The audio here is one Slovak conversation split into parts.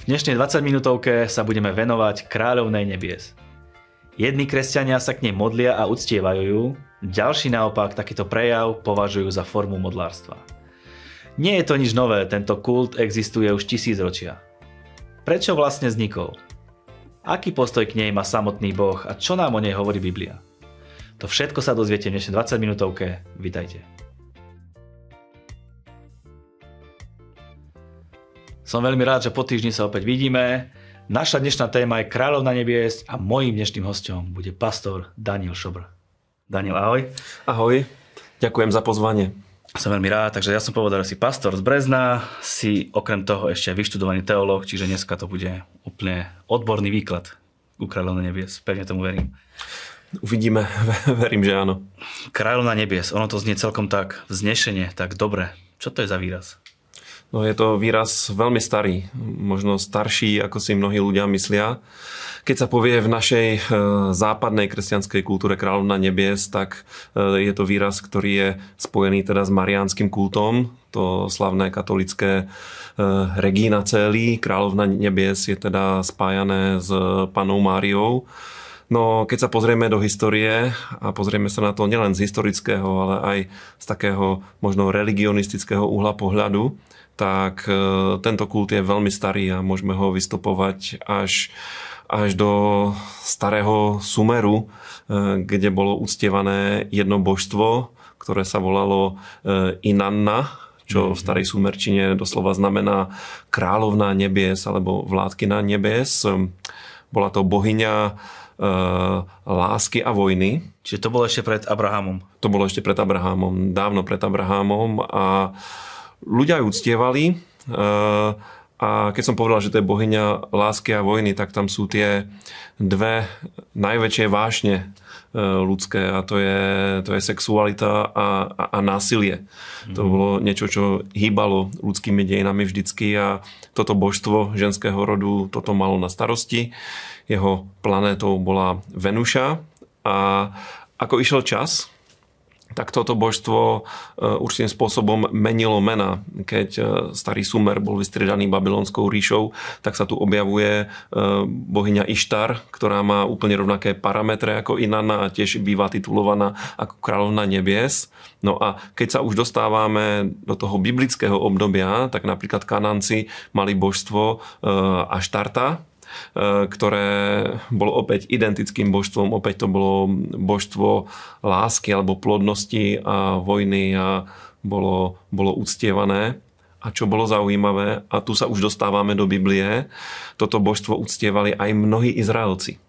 V dnešnej 20 minútovke sa budeme venovať kráľovnej nebies. Jedni kresťania sa k nej modlia a uctievajú ju, ďalší naopak takýto prejav považujú za formu modlárstva. Nie je to nič nové, tento kult existuje už tisíc ročia. Prečo vlastne vznikol? Aký postoj k nej má samotný Boh a čo nám o nej hovorí Biblia? To všetko sa dozviete v dnešnej 20 minútovke. Vítajte. Som veľmi rád, že po týždni sa opäť vidíme. Naša dnešná téma je Kráľovna nebies a mojím dnešným hostom bude pastor Daniel Šobr. Daniel, ahoj. Ahoj, ďakujem za pozvanie. Som veľmi rád, takže ja som povedal, že si pastor z Brezna, si okrem toho ešte vyštudovaný teológ, čiže dneska to bude úplne odborný výklad u Kráľovna nebies. Pevne tomu verím. Uvidíme, verím, že áno. Kráľovna nebies, ono to znie celkom tak vznešenie, tak dobre. Čo to je za výraz? No je to výraz veľmi starý, možno starší, ako si mnohí ľudia myslia. Keď sa povie v našej e, západnej kresťanskej kultúre kráľovna nebies, tak e, je to výraz, ktorý je spojený teda s mariánskym kultom, to slavné katolické e, Regína Celi, kráľovna nebies je teda spájané s panou Máriou. No keď sa pozrieme do histórie a pozrieme sa na to nielen z historického, ale aj z takého možno religionistického uhla pohľadu, tak e, tento kult je veľmi starý a môžeme ho vystupovať až, až do starého Sumeru, e, kde bolo uctievané jedno božstvo, ktoré sa volalo e, Inanna, čo v mhm. starej sumerčine doslova znamená kráľovná nebies alebo vládkyna nebies. Bola to bohyňa lásky a vojny. Čiže to bolo ešte pred Abrahamom. To bolo ešte pred Abrahamom, dávno pred Abrahamom a ľudia ju uctievali eh, a keď som povedal, že to je bohyňa lásky a vojny, tak tam sú tie dve najväčšie vášne eh, ľudské a to je, to je sexualita a, a, a násilie. Mm. To bolo niečo, čo hýbalo ľudskými dejinami vždycky a toto božstvo ženského rodu toto malo na starosti. Jeho planétou bola Venuša a ako išiel čas, tak toto božstvo e, určitým spôsobom menilo mena. Keď e, starý Sumer bol vystriedaný babylonskou ríšou, tak sa tu objavuje e, bohyňa Ištar, ktorá má úplne rovnaké parametre ako Inanna a tiež býva titulovaná ako kráľovna nebies. No a keď sa už dostávame do toho biblického obdobia, tak napríklad Kananci mali božstvo Aštarta, ktoré bolo opäť identickým božstvom, opäť to bolo božstvo lásky alebo plodnosti a vojny a bolo, bolo uctievané. A čo bolo zaujímavé, a tu sa už dostávame do Biblie, toto božstvo uctievali aj mnohí Izraelci.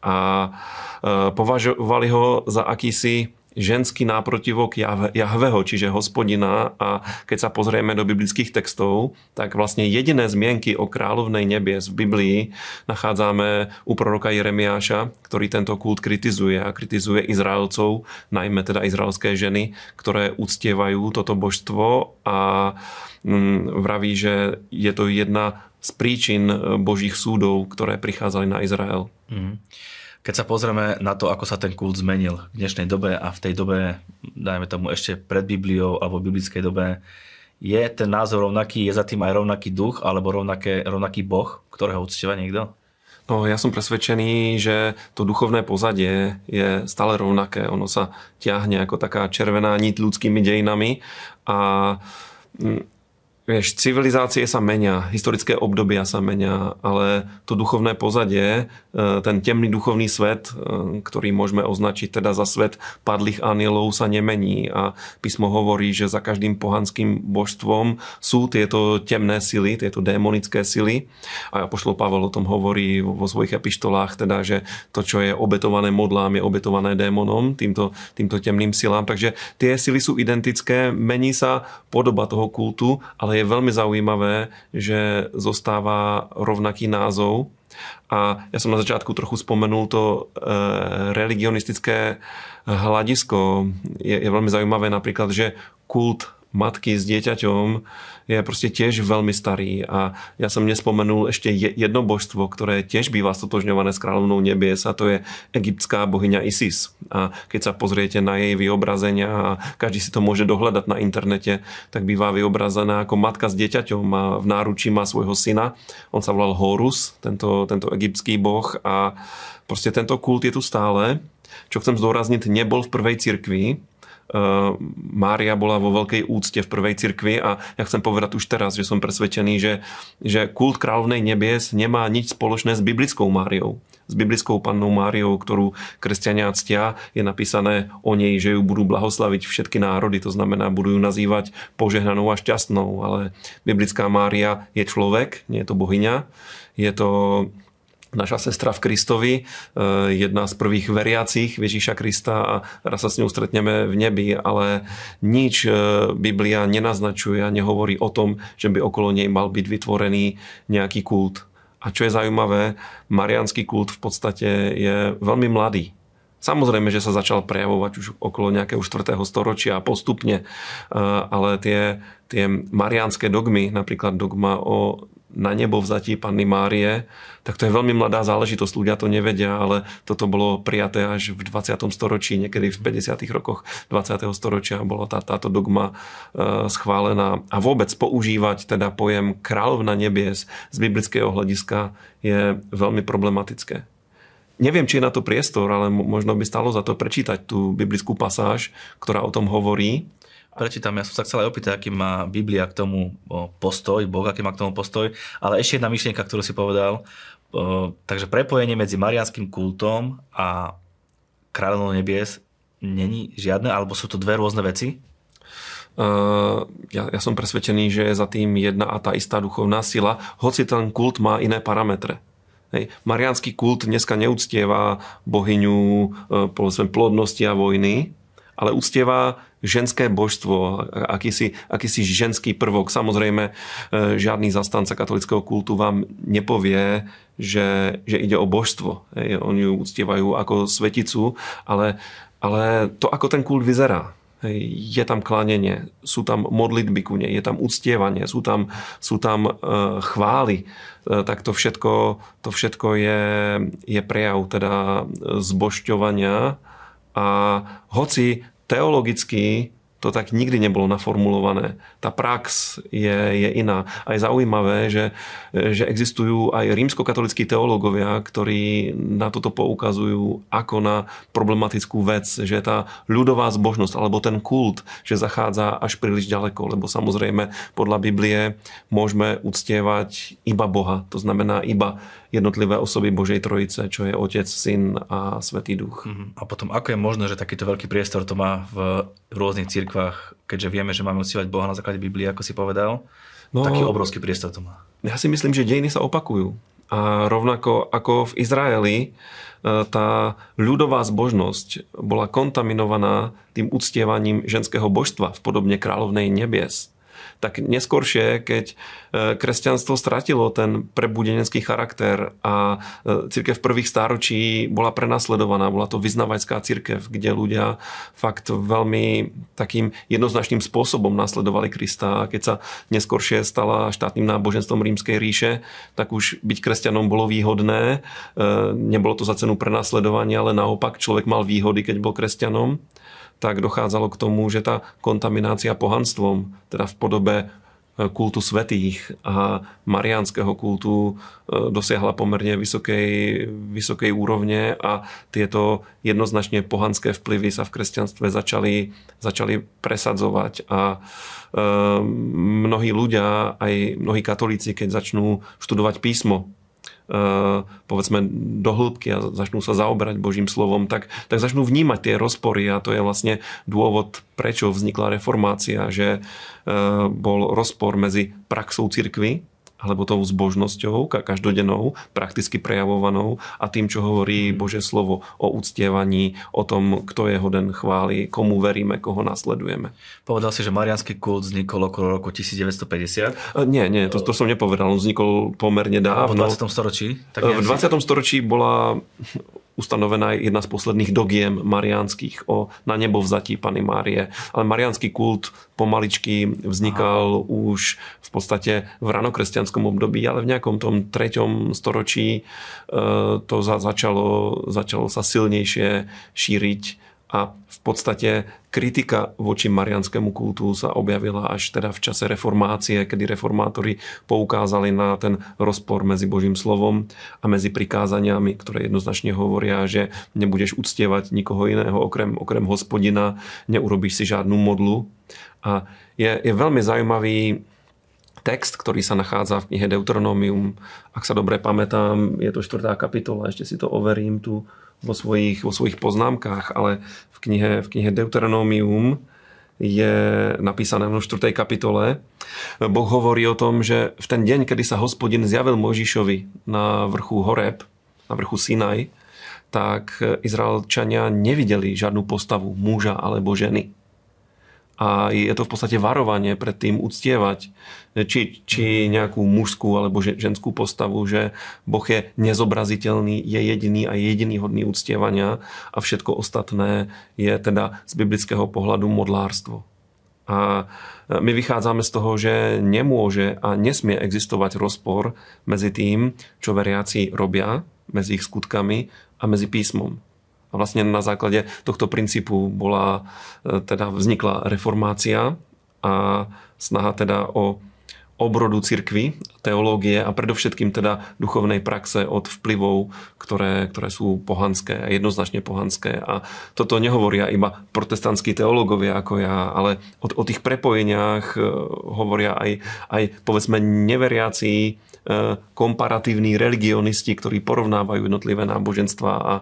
A e, považovali ho za akýsi ženský náprotivok Jahveho, čiže hospodina a keď sa pozrieme do biblických textov, tak vlastne jediné zmienky o kráľovnej nebies v Biblii nachádzame u proroka Jeremiáša, ktorý tento kult kritizuje a kritizuje Izraelcov, najmä teda izraelské ženy, ktoré uctievajú toto božstvo a mm, vraví, že je to jedna z príčin božích súdov, ktoré prichádzali na Izrael. Mm. Keď sa pozrieme na to, ako sa ten kult zmenil v dnešnej dobe a v tej dobe, dajme tomu ešte pred Bibliou alebo biblickej dobe, je ten názor rovnaký, je za tým aj rovnaký duch alebo rovnaké, rovnaký boh, ktorého uctieva niekto? No, ja som presvedčený, že to duchovné pozadie je stále rovnaké. Ono sa ťahne ako taká červená nit ľudskými dejinami a mm, Vieš, civilizácie sa menia, historické obdobia sa menia, ale to duchovné pozadie, e, ten temný duchovný svet, e, ktorý môžeme označiť teda za svet padlých anielov, sa nemení. A písmo hovorí, že za každým pohanským božstvom sú tieto temné sily, tieto démonické sily. A pošlo Pavel o tom hovorí vo svojich epištolách, teda, že to, čo je obetované modlám, je obetované démonom, týmto, týmto temným silám. Takže tie sily sú identické, mení sa podoba toho kultu, ale je veľmi zaujímavé, že zostáva rovnaký názov. A ja som na začiatku trochu spomenul to e, religionistické hľadisko. Je, je veľmi zaujímavé napríklad, že kult matky s dieťaťom je proste tiež veľmi starý a ja som nespomenul ešte jedno božstvo, ktoré tiež býva stotožňované s kráľovnou nebies a to je egyptská bohyňa Isis. A keď sa pozriete na jej vyobrazenia a každý si to môže dohľadať na internete, tak býva vyobrazená ako matka s dieťaťom a v náručí má svojho syna. On sa volal Horus, tento, tento egyptský boh a proste tento kult je tu stále. Čo chcem zdôrazniť, nebol v prvej cirkvi, Mária bola vo veľkej úcte v prvej cirkvi a ja chcem povedať už teraz, že som presvedčený, že, že kult kráľovnej nebies nemá nič spoločné s biblickou Máriou. S biblickou pannou Máriou, ktorú kresťania ctia, je napísané o nej, že ju budú blahoslaviť všetky národy, to znamená, budú ju nazývať požehnanou a šťastnou, ale biblická Mária je človek, nie je to bohyňa, je to naša sestra v Kristovi, e, jedna z prvých veriacich Ježíša Krista a raz sa s ňou stretneme v nebi, ale nič e, Biblia nenaznačuje a nehovorí o tom, že by okolo nej mal byť vytvorený nejaký kult. A čo je zaujímavé, marianský kult v podstate je veľmi mladý. Samozrejme, že sa začal prejavovať už okolo nejakého 4. storočia postupne, e, ale tie, tie mariánske dogmy, napríklad dogma o na nebo vzatí Panny Márie, tak to je veľmi mladá záležitosť, ľudia to nevedia, ale toto bolo prijaté až v 20. storočí, niekedy v 50. rokoch 20. storočia bola tá, táto dogma e, schválená. A vôbec používať teda pojem kráľovna nebies z biblického hľadiska je veľmi problematické. Neviem, či je na to priestor, ale možno by stalo za to prečítať tú biblickú pasáž, ktorá o tom hovorí prečítam, ja som sa chcel aj opýtať, aký má Biblia k tomu postoj, Boh, aký má k tomu postoj, ale ešte jedna myšlienka, ktorú si povedal. Takže prepojenie medzi marianským kultom a kráľovnou nebies není žiadne, alebo sú to dve rôzne veci? Ja, ja som presvedčený, že je za tým jedna a tá istá duchovná sila, hoci ten kult má iné parametre. Hej. Mariánsky kult dneska neúctieva bohyňu povedzme, plodnosti a vojny, ale uctieva ženské božstvo, akýsi, akýsi ženský prvok. Samozrejme, e, žiadny zastanca katolického kultu vám nepovie, že, že ide o božstvo. Oni ju uctievajú ako sveticu, ale, ale to, ako ten kult vyzerá, je tam klánenie, sú tam modlitby ku nej, je tam uctievanie, sú tam, sú tam e, chvály, e, tak to všetko, to všetko je, je prejav teda zbošťovania a hoci teologicky to tak nikdy nebolo naformulované. Tá prax je, je iná. A je zaujímavé, že, že existujú aj rímskokatolickí teológovia, ktorí na toto poukazujú ako na problematickú vec, že tá ľudová zbožnosť alebo ten kult, že zachádza až príliš ďaleko, lebo samozrejme podľa Biblie môžeme uctievať iba Boha, to znamená iba jednotlivé osoby Božej Trojice, čo je Otec, Syn a Svetý Duch. Mhm. A potom ako je možné, že takýto veľký priestor to má v rôznych cirkvách, keďže vieme, že máme uctievať Boha na základe Biblie, ako si povedal? No, taký obrovský priestor to má. Ja si myslím, že dejiny sa opakujú. A rovnako ako v Izraeli, e, tá ľudová zbožnosť bola kontaminovaná tým uctievaním ženského božstva v podobne kráľovnej nebies tak neskôršie, keď e, kresťanstvo stratilo ten prebudenecký charakter a e, církev prvých stáročí bola prenasledovaná, bola to vyznavajská církev, kde ľudia fakt veľmi takým jednoznačným spôsobom nasledovali Krista. A keď sa neskôršie stala štátnym náboženstvom rímskej ríše, tak už byť kresťanom bolo výhodné, e, nebolo to za cenu prenasledovania, ale naopak človek mal výhody, keď bol kresťanom tak dochádzalo k tomu, že tá kontaminácia pohanstvom, teda v podobe e, kultu svetých a mariánskeho kultu e, dosiahla pomerne vysokej, vysokej úrovne a tieto jednoznačne pohanské vplyvy sa v kresťanstve začali, začali presadzovať. A e, mnohí ľudia, aj mnohí katolíci, keď začnú študovať písmo, povedzme do hĺbky a začnú sa zaoberať Božím slovom, tak, tak začnú vnímať tie rozpory a to je vlastne dôvod, prečo vznikla reformácia, že eh, bol rozpor medzi praxou cirkvy, alebo tou zbožnosťou, každodennou, prakticky prejavovanou a tým, čo hovorí mhm. Bože slovo o uctievaní, o tom, kto je hoden chvály, komu veríme, koho nasledujeme. Povedal si, že marianský kult vznikol okolo roku 1950? E, nie, nie, to, to som nepovedal. On vznikol pomerne dávno. V 20. storočí? Tak v 20. storočí bola ustanovená jedna z posledných dogiem mariánskych o na nebo vzatí Pany Márie. Ale mariánsky kult pomaličky vznikal Aha. už v podstate v ranokresťanskom období, ale v nejakom tom treťom storočí e, to začalo, začalo sa silnejšie šíriť a v podstate kritika voči marianskému kultu sa objavila až teda v čase reformácie, kedy reformátori poukázali na ten rozpor medzi Božím slovom a medzi prikázaniami, ktoré jednoznačne hovoria, že nebudeš uctievať nikoho iného okrem, okrem hospodina, neurobíš si žiadnu modlu. A je, je veľmi zaujímavý text, ktorý sa nachádza v knihe Deuteronomium. Ak sa dobre pamätám, je to štvrtá kapitola, ešte si to overím tu vo svojich, vo svojich poznámkach, ale v knihe, v knihe Deuteronomium je napísané v 4. kapitole. Boh hovorí o tom, že v ten deň, kedy sa hospodin zjavil Možišovi na vrchu Horeb, na vrchu Sinaj, tak Izraelčania nevideli žiadnu postavu muža alebo ženy a je to v podstate varovanie pred tým uctievať či, či nejakú mužskú alebo ženskú postavu, že Boh je nezobraziteľný, je jediný a jediný hodný uctievania a všetko ostatné je teda z biblického pohľadu modlárstvo. A my vychádzame z toho, že nemôže a nesmie existovať rozpor medzi tým, čo veriaci robia, medzi ich skutkami a medzi písmom. A vlastne na základe tohto princípu bola, e, teda vznikla reformácia a snaha teda o obrodu cirkvy, teológie a predovšetkým teda duchovnej praxe od vplyvov, ktoré, ktoré sú pohanské jednoznačne pohanské. A toto nehovoria iba protestantskí teológovia ako ja, ale o, o tých prepojeniach e, hovoria aj, aj povedzme neveriaci komparatívni religionisti, ktorí porovnávajú jednotlivé náboženstva a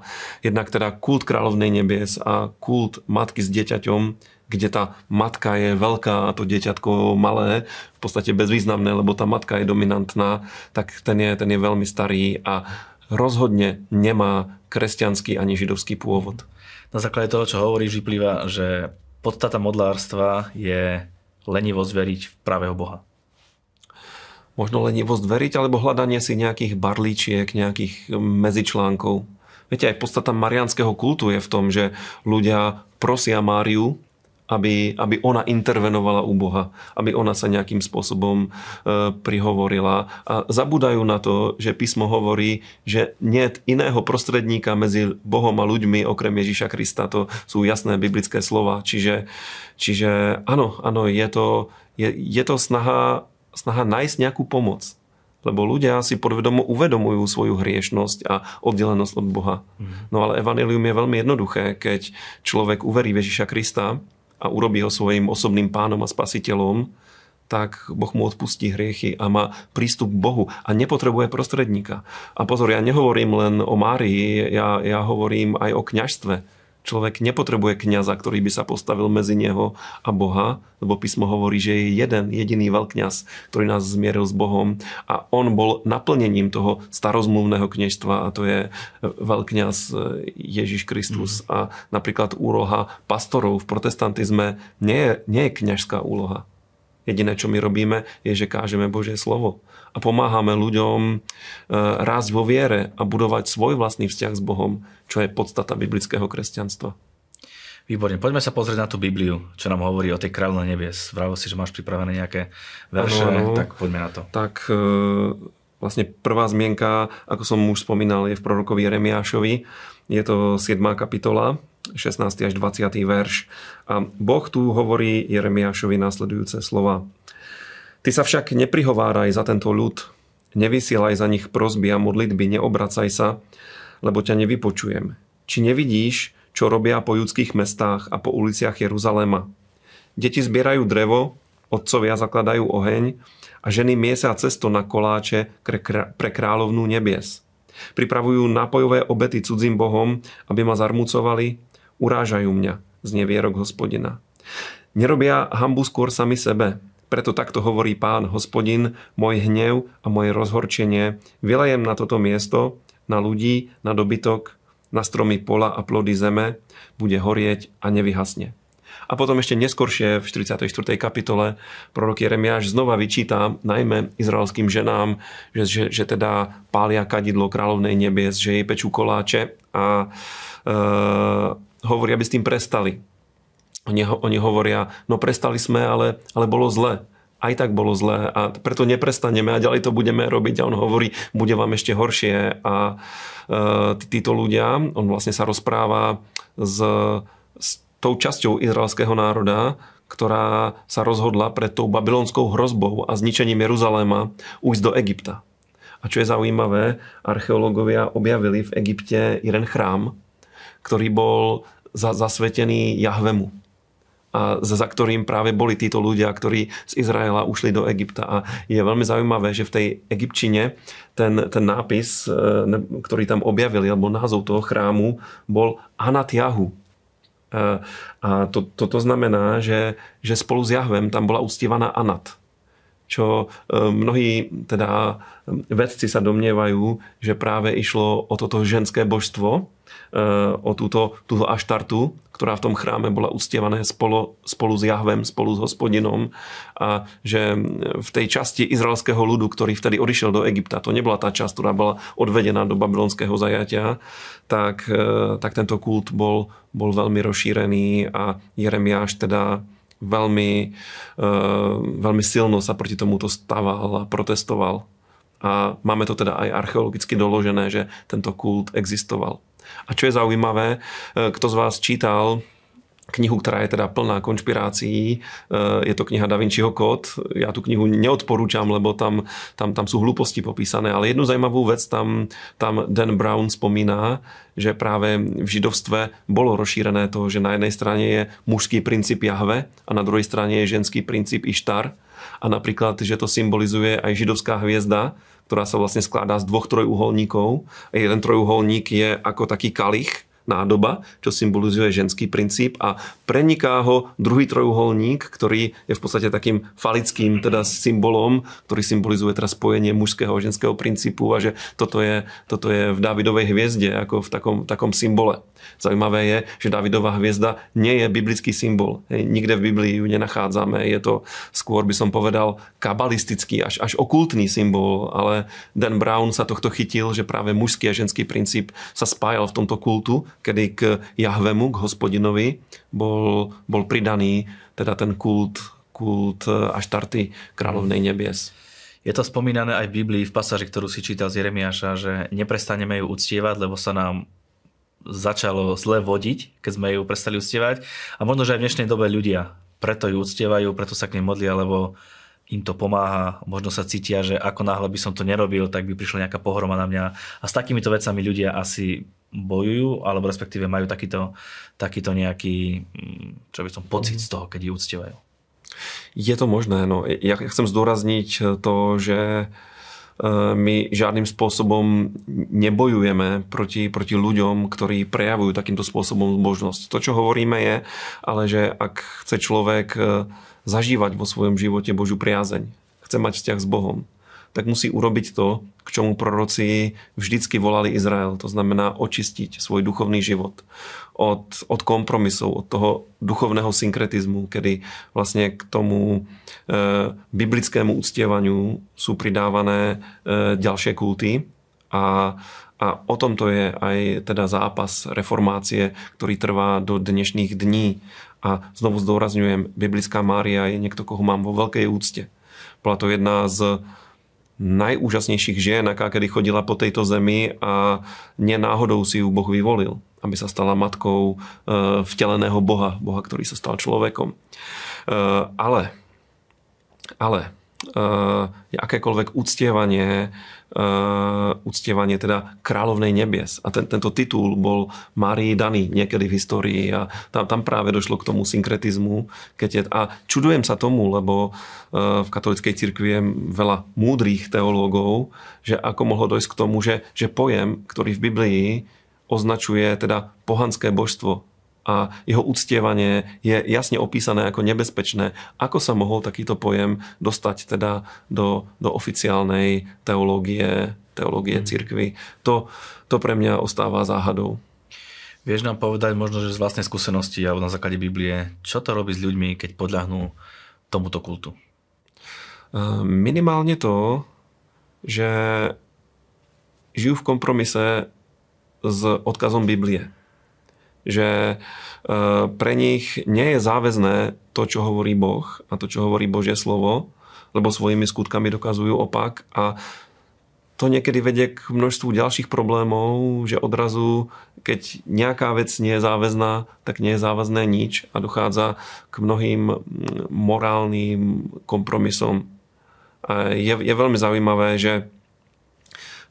jednak teda kult kráľovnej nebies a kult matky s dieťaťom, kde tá matka je veľká a to dieťatko malé, v podstate bezvýznamné, lebo tá matka je dominantná, tak ten je, ten je veľmi starý a rozhodne nemá kresťanský ani židovský pôvod. Na základe toho, čo hovoríš, vyplýva, že podstata modlárstva je lenivosť veriť v pravého Boha možno lenivosť veriť, alebo hľadanie si nejakých barlíčiek, nejakých medzičlánkov. Viete, aj podstata marianského kultu je v tom, že ľudia prosia Máriu, aby, aby ona intervenovala u Boha, aby ona sa nejakým spôsobom e, prihovorila. A zabúdajú na to, že písmo hovorí, že nie iného prostredníka medzi Bohom a ľuďmi okrem Ježíša Krista. To sú jasné biblické slova. Čiže, čiže áno, áno, je to, je, je to snaha snaha nájsť nejakú pomoc. Lebo ľudia si podvedomo uvedomujú svoju hriešnosť a oddelenosť od Boha. Mhm. No ale evanelium je veľmi jednoduché, keď človek uverí Ježiša Krista a urobí ho svojim osobným pánom a spasiteľom, tak Boh mu odpustí hriechy a má prístup k Bohu a nepotrebuje prostredníka. A pozor, ja nehovorím len o Márii, ja, ja hovorím aj o kňažstve Človek nepotrebuje kňaza, ktorý by sa postavil medzi neho a Boha, lebo písmo hovorí, že je jeden jediný veľkňaz, ktorý nás zmieril s Bohom a on bol naplnením toho starozmluvného kniežstva a to je veľkňaz Ježiš Kristus. Mm. A napríklad úloha pastorov v protestantizme nie je, nie je kňažská úloha. Jediné, čo my robíme, je, že kážeme Božie slovo a pomáhame ľuďom e, rásť vo viere a budovať svoj vlastný vzťah s Bohom, čo je podstata biblického kresťanstva. Výborne, poďme sa pozrieť na tú Bibliu, čo nám hovorí o tej kráľu na nebies. Vravil si, že máš pripravené nejaké verše, ano, tak poďme na to. Tak e, vlastne prvá zmienka, ako som už spomínal, je v prorokovi Jeremiášovi. Je to 7. kapitola, 16. až 20. verš. A Boh tu hovorí Jeremiášovi následujúce slova. Ty sa však neprihováraj za tento ľud, nevysielaj za nich prosby a modlitby, neobracaj sa, lebo ťa nevypočujem. Či nevidíš, čo robia po judských mestách a po uliciach Jeruzalema? Deti zbierajú drevo, otcovia zakladajú oheň a ženy miesia cesto na koláče pre kráľovnú nebies. Pripravujú nápojové obety cudzím bohom, aby ma zarmucovali, urážajú mňa, znie vierok hospodina. Nerobia hambu skôr sami sebe, preto takto hovorí pán hospodin, môj hnev a moje rozhorčenie vylejem na toto miesto, na ľudí, na dobytok, na stromy pola a plody zeme, bude horieť a nevyhasne. A potom ešte neskôršie v 44. kapitole prorok Jeremiáš znova vyčíta najmä izraelským ženám, že, že, že teda pália kadidlo kráľovnej nebies, že jej pečú koláče a e, hovorí, aby s tým prestali. Oni, oni hovoria, no prestali sme, ale, ale bolo zle aj tak bolo zlé a preto neprestaneme a ďalej to budeme robiť a on hovorí, bude vám ešte horšie a e, títo ľudia, on vlastne sa rozpráva s, s tou časťou izraelského národa, ktorá sa rozhodla pred tou babylonskou hrozbou a zničením Jeruzaléma ujsť do Egypta. A čo je zaujímavé, archeológovia objavili v Egypte jeden chrám, ktorý bol zasvetený Jahvemu a za ktorým práve boli títo ľudia, ktorí z Izraela ušli do Egypta. A je veľmi zaujímavé, že v tej egyptčine ten, ten nápis, e, ktorý tam objavili, alebo názov toho chrámu, bol Anat Jahu. E, a to, toto znamená, že, že spolu s Jahvem tam bola uctievaná Anat čo e, mnohí teda vedci sa domnievajú, že práve išlo o toto ženské božstvo, o túto, túto aštartu, ktorá v tom chráme bola uctievaná spolu, spolu s Jahvem, spolu s hospodinom a že v tej časti izraelského ľudu, ktorý vtedy odišiel do Egypta, to nebola tá časť, ktorá bola odvedená do babylonského zajatia, tak, e, tak tento kult bol, bol veľmi rozšírený a Jeremiáš teda veľmi, e, veľmi silno sa proti tomuto staval a protestoval. A máme to teda aj archeologicky doložené, že tento kult existoval. A čo je zaujímavé, e, kto z vás čítal knihu, ktorá je teda plná konšpirácií. E, je to kniha Da Vinciho kód. Ja tú knihu neodporúčam, lebo tam, tam, tam sú hlúposti popísané, ale jednu zaujímavú vec tam, tam Dan Brown spomína, že práve v židovstve bolo rozšírené to, že na jednej strane je mužský princíp Jahve a na druhej strane je ženský princíp Ištar. A napríklad, že to symbolizuje aj židovská hviezda, ktorá sa vlastne skladá z dvoch trojuholníkov. A jeden trojuholník je ako taký kalich, nádoba, čo symbolizuje ženský princíp a preniká ho druhý trojuholník, ktorý je v podstate takým falickým teda symbolom, ktorý symbolizuje teda spojenie mužského a ženského princípu a že toto je, toto je v Dávidovej hviezde ako v takom, takom symbole. Zaujímavé je, že Davidová hviezda nie je biblický symbol. Hej, nikde v Biblii ju nenachádzame. Je to skôr, by som povedal, kabalistický, až, až okultný symbol, ale Dan Brown sa tohto chytil, že práve mužský a ženský princíp sa spájal v tomto kultu kedy k Jahvemu, k hospodinovi, bol, bol pridaný teda ten kult, kult Aštarty, kráľovnej nebies. Je to spomínané aj v Biblii, v pasáži, ktorú si čítal z Jeremiáša, že neprestaneme ju uctievať, lebo sa nám začalo zle vodiť, keď sme ju prestali uctievať. A možno, že aj v dnešnej dobe ľudia preto ju uctievajú, preto sa k nej modlia, lebo im to pomáha, možno sa cítia, že ako náhle by som to nerobil, tak by prišla nejaká pohroma na mňa. A s takýmito vecami ľudia asi bojujú, alebo respektíve majú takýto, takýto nejaký, mm, čo by som, pocit z toho, keď ju uctievajú. Je to možné. No. Ja chcem zdôrazniť to, že e, my žiadnym spôsobom nebojujeme proti, proti ľuďom, ktorí prejavujú takýmto spôsobom zbožnosť. To, čo hovoríme je, ale že ak chce človek e, zažívať vo svojom živote Božiu priazeň, chce mať vzťah s Bohom, tak musí urobiť to, k čomu proroci vždycky volali Izrael. To znamená očistiť svoj duchovný život od, od kompromisov, od toho duchovného synkretizmu, kedy vlastne k tomu e, biblickému uctievaniu sú pridávané e, ďalšie kulty a, a o tomto je aj teda zápas reformácie, ktorý trvá do dnešných dní. A znovu zdôrazňujem, biblická Mária je niekto, koho mám vo veľkej úcte. Bola to jedna z najúžasnejších žien, aká kedy chodila po tejto zemi a nenáhodou si ju Boh vyvolil, aby sa stala matkou e, vteleného Boha, Boha, ktorý sa stal človekom. E, ale, ale e, akékoľvek uctievanie uh, uctievanie teda kráľovnej nebies. A ten, tento titul bol Márii daný niekedy v histórii a tam, tam práve došlo k tomu synkretizmu. Keď je, a čudujem sa tomu, lebo uh, v katolickej cirkvi je veľa múdrych teológov, že ako mohlo dojsť k tomu, že, že pojem, ktorý v Biblii označuje teda pohanské božstvo, a jeho uctievanie je jasne opísané ako nebezpečné. Ako sa mohol takýto pojem dostať teda do, do oficiálnej teológie, teológie mm. cirkvy? To, to pre mňa ostáva záhadou. Vieš nám povedať možno, že z vlastnej skúsenosti alebo na základe Biblie, čo to robí s ľuďmi, keď podľahnú tomuto kultu? Minimálne to, že žijú v kompromise s odkazom Biblie. Že pre nich nie je záväzné to, čo hovorí Boh a to, čo hovorí Božie slovo, lebo svojimi skutkami dokazujú opak a to niekedy vedie k množstvu ďalších problémov, že odrazu, keď nejaká vec nie je záväzná, tak nie je záväzné nič a dochádza k mnohým morálnym kompromisom. Je, je veľmi zaujímavé, že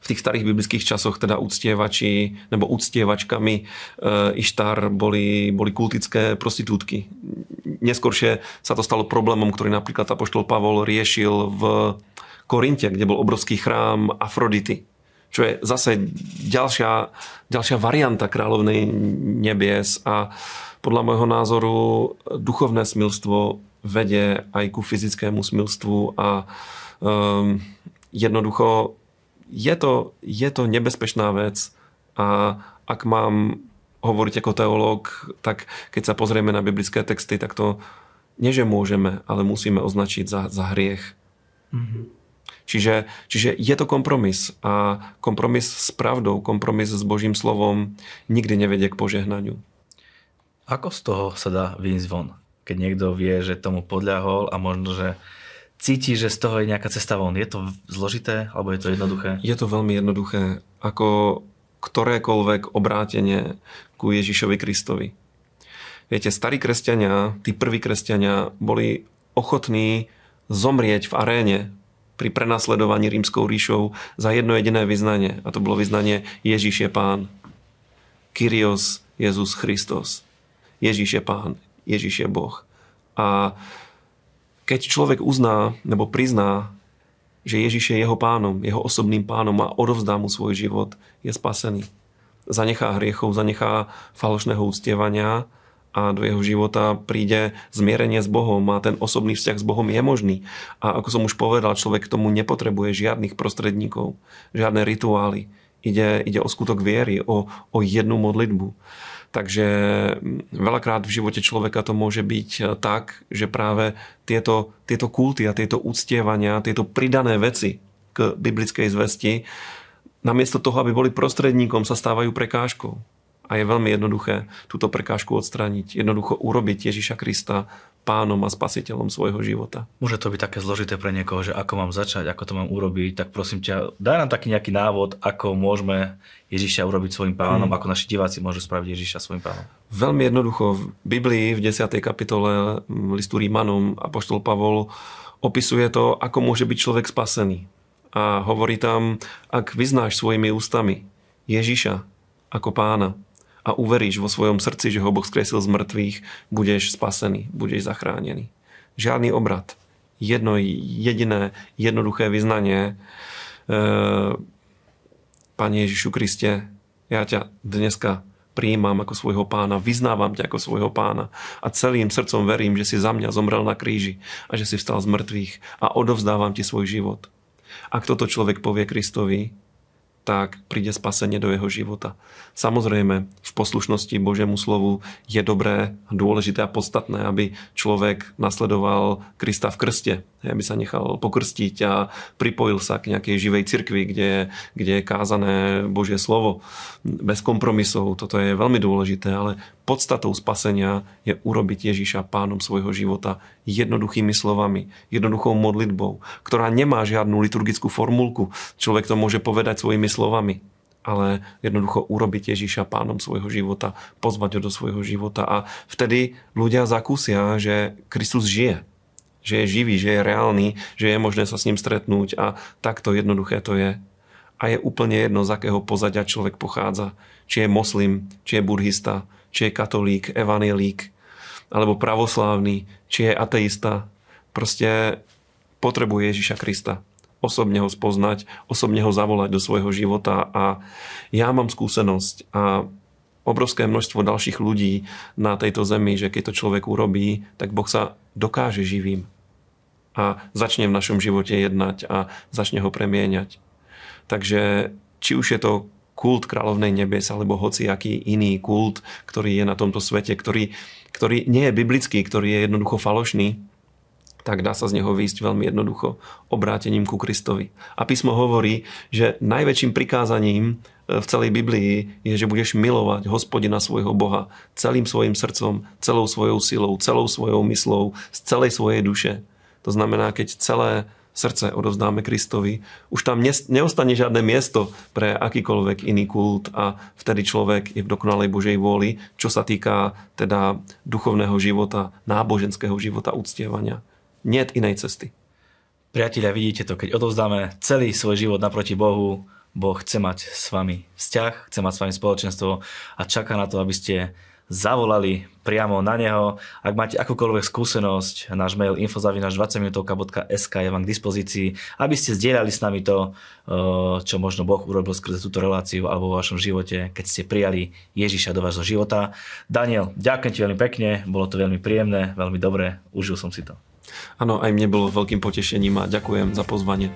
v tých starých biblických časoch teda uctievači nebo uctievačkami e, Ištar boli, boli kultické prostitútky. Neskôršie sa to stalo problémom, ktorý napríklad apoštol Pavol riešil v Korinte, kde bol obrovský chrám Afrodity, čo je zase ďalšia, ďalšia varianta kráľovnej nebies a podľa môjho názoru duchovné smilstvo vedie aj ku fyzickému smilstvu a um, jednoducho je to, je to nebezpečná vec a ak mám hovoriť ako teológ, tak keď sa pozrieme na biblické texty, tak to nie, že môžeme, ale musíme označiť za, za hriech. Mm-hmm. Čiže, čiže je to kompromis a kompromis s pravdou, kompromis s Božím slovom nikdy nevedie k požehnaniu. Ako z toho sa dá vyjsť von? Keď niekto vie, že tomu podľahol a možno, že cíti, že z toho je nejaká cesta von. Je to zložité alebo je to jednoduché? Je to veľmi jednoduché. Ako ktorékoľvek obrátenie ku Ježišovi Kristovi. Viete, starí kresťania, tí prví kresťania boli ochotní zomrieť v aréne pri prenasledovaní rímskou ríšou za jedno jediné vyznanie. A to bolo vyznanie Ježíš je pán. Kyrios Jezus Christos. Ježíš je pán. Ježíš je Boh. A keď človek uzná nebo prizná, že Ježíš je jeho pánom, jeho osobným pánom a odovzdá mu svoj život, je spasený. Zanechá hriechov, zanechá falošného ústievania a do jeho života príde zmierenie s Bohom a ten osobný vzťah s Bohom je možný. A ako som už povedal, človek k tomu nepotrebuje žiadnych prostredníkov, žiadne rituály. Ide, ide o skutok viery, o, o jednu modlitbu. Takže veľakrát v živote človeka to môže byť tak, že práve tieto, tieto kulty a tieto uctievania, tieto pridané veci k biblickej zvesti, namiesto toho, aby boli prostredníkom, sa stávajú prekážkou a je veľmi jednoduché túto prekážku odstrániť. Jednoducho urobiť Ježiša Krista pánom a spasiteľom svojho života. Môže to byť také zložité pre niekoho, že ako mám začať, ako to mám urobiť, tak prosím ťa, daj nám taký nejaký návod, ako môžeme Ježiša urobiť svojim pánom, mm. ako naši diváci môžu spraviť Ježiša svojim pánom. Veľmi jednoducho. V Biblii v 10. kapitole listu Rímanom Apoštol Pavol opisuje to, ako môže byť človek spasený. A hovorí tam, ak vyznáš svojimi ústami Ježiša ako pána, a uveríš vo svojom srdci, že ho Boh skresil z mŕtvych, budeš spasený, budeš zachránený. Žiadny obrad. Jedno jediné, jednoduché vyznanie. E, Pane Ježišu Kriste, ja ťa dneska prijímam ako svojho pána, vyznávam ťa ako svojho pána a celým srdcom verím, že si za mňa zomrel na kríži a že si vstal z mŕtvych a odovzdávam ti svoj život. Ak toto človek povie Kristovi, tak príde spasenie do jeho života. Samozrejme, v poslušnosti Božiemu slovu je dobré, dôležité a podstatné, aby človek nasledoval Krista v krste, aby sa nechal pokrstiť a pripojil sa k nejakej živej cirkvi, kde kde je kázané Božie slovo. Bez kompromisov, toto je veľmi dôležité, ale podstatou spasenia je urobiť Ježiša pánom svojho života jednoduchými slovami, jednoduchou modlitbou, ktorá nemá žiadnu liturgickú formulku. Človek to môže povedať svojimi slovami, ale jednoducho urobiť Ježiša pánom svojho života, pozvať ho do svojho života a vtedy ľudia zakúsia, že Kristus žije, že je živý, že je reálny, že je možné sa s ním stretnúť a takto jednoduché to je. A je úplne jedno, z akého pozadia človek pochádza. Či je moslim, či je buddhista, či je katolík, evanelík, alebo pravoslávny, či je ateista. Proste potrebuje Ježiša Krista. Osobne ho spoznať, osobne ho zavolať do svojho života a ja mám skúsenosť a obrovské množstvo ďalších ľudí na tejto zemi, že keď to človek urobí, tak Boh sa dokáže živým a začne v našom živote jednať a začne ho premieňať. Takže či už je to kult kráľovnej nebes alebo hociaký iný kult, ktorý je na tomto svete, ktorý, ktorý nie je biblický, ktorý je jednoducho falošný, tak dá sa z neho výjsť veľmi jednoducho obrátením ku Kristovi. A písmo hovorí, že najväčším prikázaním e, v celej Biblii je, že budeš milovať hospodina svojho Boha celým svojim srdcom, celou svojou silou, celou svojou myslou, z celej svojej duše. To znamená, keď celé srdce odovzdáme Kristovi, už tam neostane žiadne miesto pre akýkoľvek iný kult a vtedy človek je v dokonalej Božej vôli, čo sa týka teda duchovného života, náboženského života, uctievania. Nie inej cesty. Priatelia, vidíte to, keď odovzdáme celý svoj život naproti Bohu, Boh chce mať s vami vzťah, chce mať s vami spoločenstvo a čaká na to, aby ste zavolali priamo na neho. Ak máte akúkoľvek skúsenosť, náš mail infozavinaš20minutovka.sk je vám k dispozícii, aby ste zdieľali s nami to, eh, čo možno Boh urobil skrze túto reláciu alebo vo vašom živote, keď ste prijali Ježiša do vášho života. Daniel, ďakujem ti veľmi pekne, bolo to veľmi príjemné, veľmi dobré, užil som si to. Áno, aj mne bolo veľkým potešením a ďakujem za pozvanie.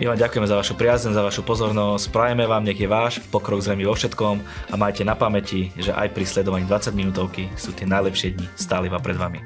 My vám ďakujeme za vašu priazeň, za vašu pozornosť. Prajeme vám, nech je váš pokrok zrejme vo všetkom a majte na pamäti, že aj pri sledovaní 20 minútovky sú tie najlepšie dni stále iba pred vami.